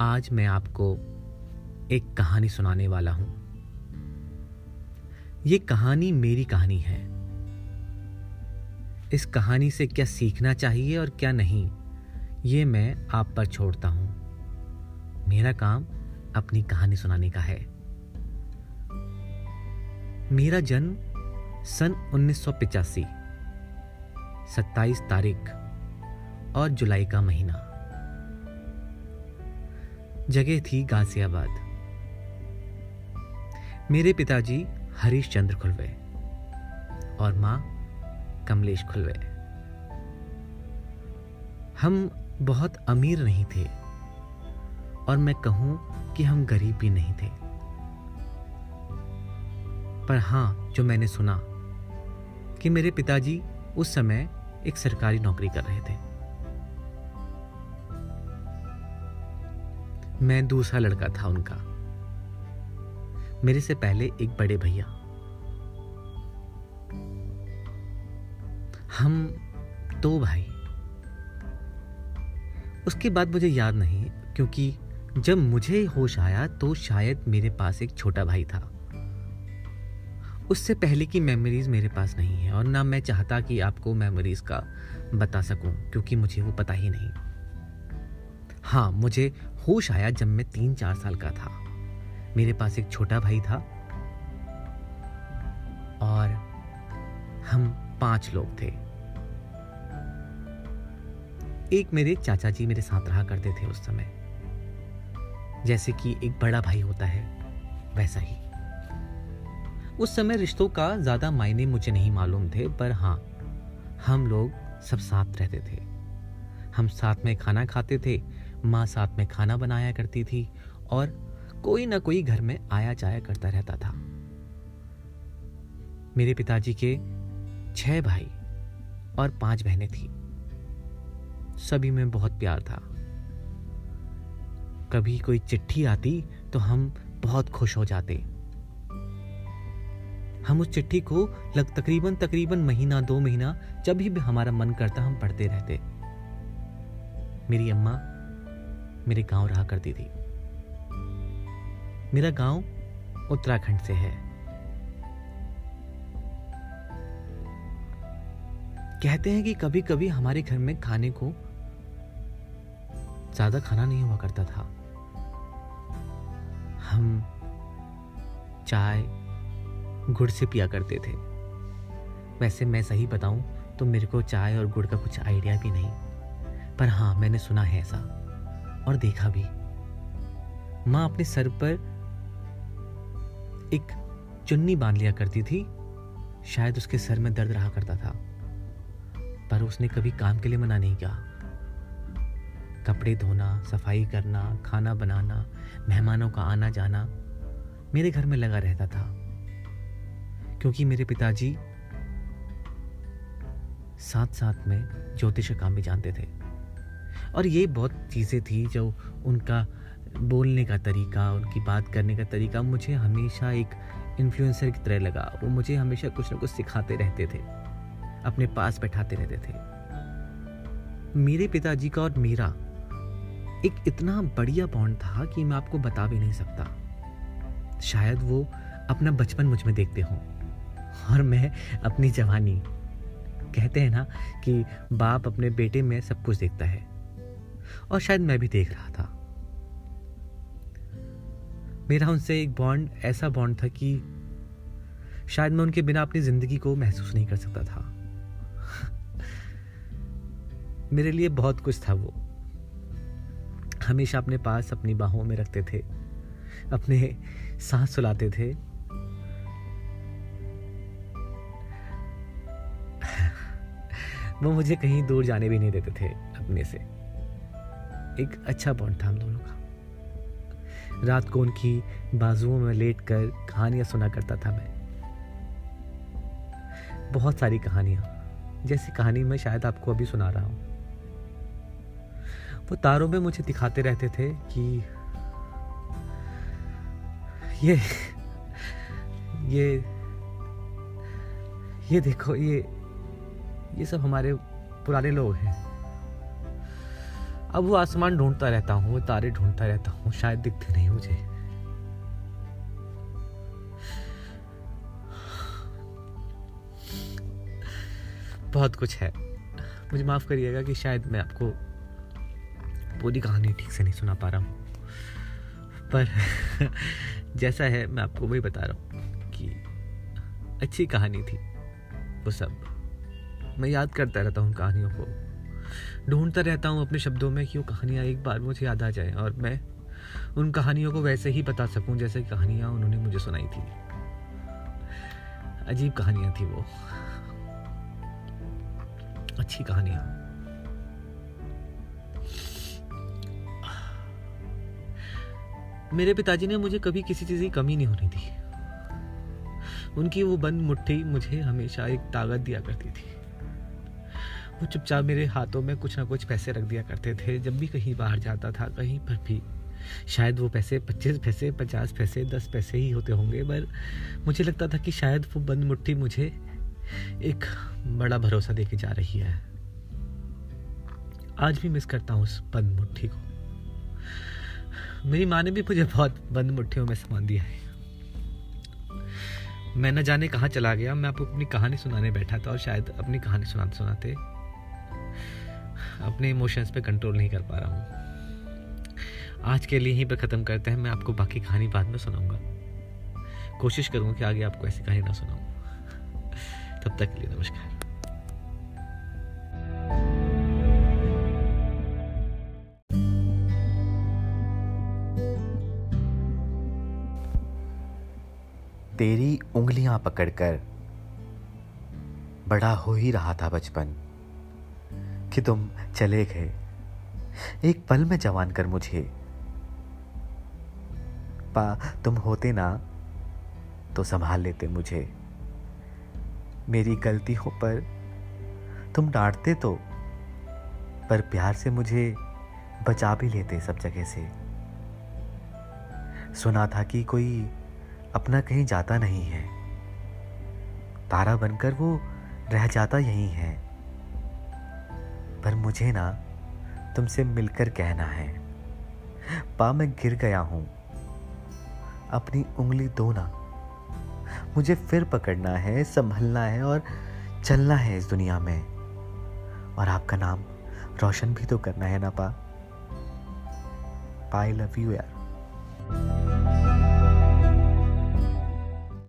आज मैं आपको एक कहानी सुनाने वाला हूँ। ये कहानी मेरी कहानी है। इस कहानी से क्या सीखना चाहिए और क्या नहीं, ये मैं आप पर छोड़ता हूँ। मेरा काम अपनी कहानी सुनाने का है। मेरा जन्म सन 1985 27 तारीख और जुलाई का महीना। जगह थी गाजियाबाद। मेरे पिताजी हरीश चंद्र खुलवे और माँ कमलेश खुलवे। हम बहुत अमीर नहीं थे और मैं कहूँ कि हम गरीब भी नहीं थे। पर हाँ, जो मैंने सुना कि मेरे पिताजी उस समय एक सरकारी नौकरी कर रहे थे। मैं दूसरा लड़का था उनका। मेरे से पहले एक बड़े भैया। हम दो भाई। उसके बाद मुझे याद नहीं, क्योंकि जब मुझे होश आया तो शायद मेरे पास एक छोटा भाई था। उससे पहले की मेमोरीज मेरे पास नहीं है, और ना मैं चाहता कि आपको मेमोरीज का बता सकूँ, क्योंकि मुझे वो पता ही नहीं। हाँ मुझे होश आया जब मैं तीन चार साल का था। मेरे पास एक छोटा भाई था और हम पाँच लोग थे। एक मेरे चाचा जी मेरे साथ रहा करते थे उस समय। जैसे कि एक बड़ा भाई होता है, वैसा ही। उस समय रिश्तों का ज़्यादा मायने मुझे नहीं मालूम थे, पर हाँ हम लोग सब साथ रहते थे। हम साथ में खाना खाते थे माँ साथ में खाना बनाया करती थी और कोई ना कोई घर में आया जाया करता रहता था। मेरे पिताजी के छह भाई और पाँच बहनें थी। सभी में बहुत प्यार था। कभी कोई चिट्ठी आती तो हम बहुत खुश हो जाते। हम उस चिट्ठी को लग तकरीबन तकरीबन महीना, दो महीना जब भी हमारा मन करता हम पढ़ते रहते। मेरी अम्मा मेरे गाँव रहा करती थी। मेरा गाँव उत्तराखंड से है। कहते हैं कि कभी कभी हमारे घर में खाने को ज़्यादा खाना नहीं हुआ करता था। हम चाय, गुड़ से पिया करते थे। वैसे मैं सही बताऊँ तो मेरे को चाय और गुड़ का कुछ आइडिया भी नहीं। पर हाँ मैंने सुना है ऐसा। और देखा भी। माँ अपने सर पर एक चुन्नी बाँध लिया करती थी। शायद उसके सर में दर्द रहा करता था। पर उसने कभी काम के लिए मना नहीं किया। कपड़े धोना, सफ़ाई करना, खाना बनाना, मेहमानों का आना जाना मेरे घर में लगा रहता था। क्योंकि मेरे पिताजी साथ साथ में ज्योतिष काम भी जानते थे। और ये बहुत चीज़ें थी जो उनका बोलने का तरीका, उनकी बात करने का तरीका मुझे हमेशा एक इन्फ्लुएंसर की तरह लगा। वो मुझे हमेशा कुछ ना कुछ सिखाते रहते थे, अपने पास बैठाते रहते थे। मेरे पिताजी का और मेरा एक इतना बढ़िया बॉन्ड था कि मैं आपको बता भी नहीं सकता। शायद वो अपना बचपन मुझमें देखते हों। और मैं अपनी जवानी, कहते हैं ना कि बाप अपने बेटे में सब कुछ देखता है। और शायद मैं भी देख रहा था। मेरा उनसे एक बॉन्ड ऐसा बॉन्ड था कि शायद मैं उनके बिना अपनी ज़िंदगी को महसूस नहीं कर सकता था। मेरे लिए बहुत कुछ था वो। हमेशा अपने पास अपनी बाहों में रखते थे, अपने सांस सुलाते थे। वो मुझे कहीं दूर जाने भी नहीं देते थे अपने से। एक अच्छा बॉन्ड था हम दोनों का। रात को उनकी बाजुओं में लेट कर कहानियाँ सुना करता था मैं। बहुत सारी कहानियाँ, जैसी कहानी मैं शायद आपको अभी सुना रहा हूँ। वो तारों में मुझे दिखाते रहते थे कि ये ये ये देखो, ये ये सब हमारे पुराने लोग हैं। अब वो आसमान ढूंढता रहता हूँ, वो तारे ढूंढता रहता हूँ, शायद दिखते नहीं मुझे। बहुत कुछ है। मुझे माफ़ करिएगा कि शायद मैं आपको पूरी कहानी ठीक से नहीं सुना पा रहा हूँ। पर जैसा है, मैं आपको वही बता रहा हूँ कि अच्छी कहानी थी वो सब। मैं याद करता रहता हूँ कहानियों को। ढूंढता रहता हूँ अपने शब्दों में कि वो कहानियाँ एक बार मुझे याद आ जाए और मैं उन कहानियों को वैसे ही बता सकूँ जैसे कहानियाँ उन्होंने मुझे सुनाई थी। अजीब कहानियाँ थी वो। अच्छी कहानियाँ। मेरे पिताजी ने मुझे कभी किसी चीज़ की कमी नहीं होने दी उनकी वो बंद मुट्ठी मुझे हमेशा एक ताकत दिया करती थी। वो चुपचाप मेरे हाथों में कुछ ना कुछ पैसे रख दिया करते थे। जब भी कहीं बाहर जाता था, कहीं पर भी। शायद वो पैसे पच्चीस पैसे, पचास पैसे, दस पैसे ही होते होंगे, पर मुझे लगता था कि शायद वो बंद मुट्ठी मुझे एक बड़ा भरोसा दे के जा रही है। आज भी मिस करता हूँ उस बंद मुट्ठी को। मेरी माँ ने भी मुझे बहुत बंद मुट्ठियों में सामान दिया है। मैं न जाने कहाँ चला गया। मैं आपको अपनी कहानी सुनाने बैठा था और शायद अपनी कहानी सुनाते सुनाते अपने इमोशंस पे कंट्रोल नहीं कर पा रहा हूँ। आज के लिए यहीं पर ख़त्म करते हैं, मैं आपको बाकी कहानी बाद में सुनाऊँगा। कोशिश करूँगा कि आगे आपको ऐसी कहानी ना सुनाऊँ। तब तक के लिए नमस्कार। तेरी उंगलियाँ पकड़कर बड़ा हो ही रहा था बचपन। कि तुम चले गए। एक पल में जवान कर मुझे। पा, तुम होते ना तो संभाल लेते मुझे। मेरी गलती हो पर तुम डांटते तो पर प्यार से मुझे बचा भी लेते सब जगह से। सुना था कि कोई अपना कहीं जाता नहीं है। तारा बनकर वो रह जाता यही है। पर मुझे ना तुमसे मिलकर कहना है। पा मैं गिर गया हूँ। अपनी उंगली दो ना। मुझे फिर पकड़ना है, संभलना है और चलना है इस दुनिया में। और आपका नाम रोशन भी तो करना है ना, पा। आई लव यू यार।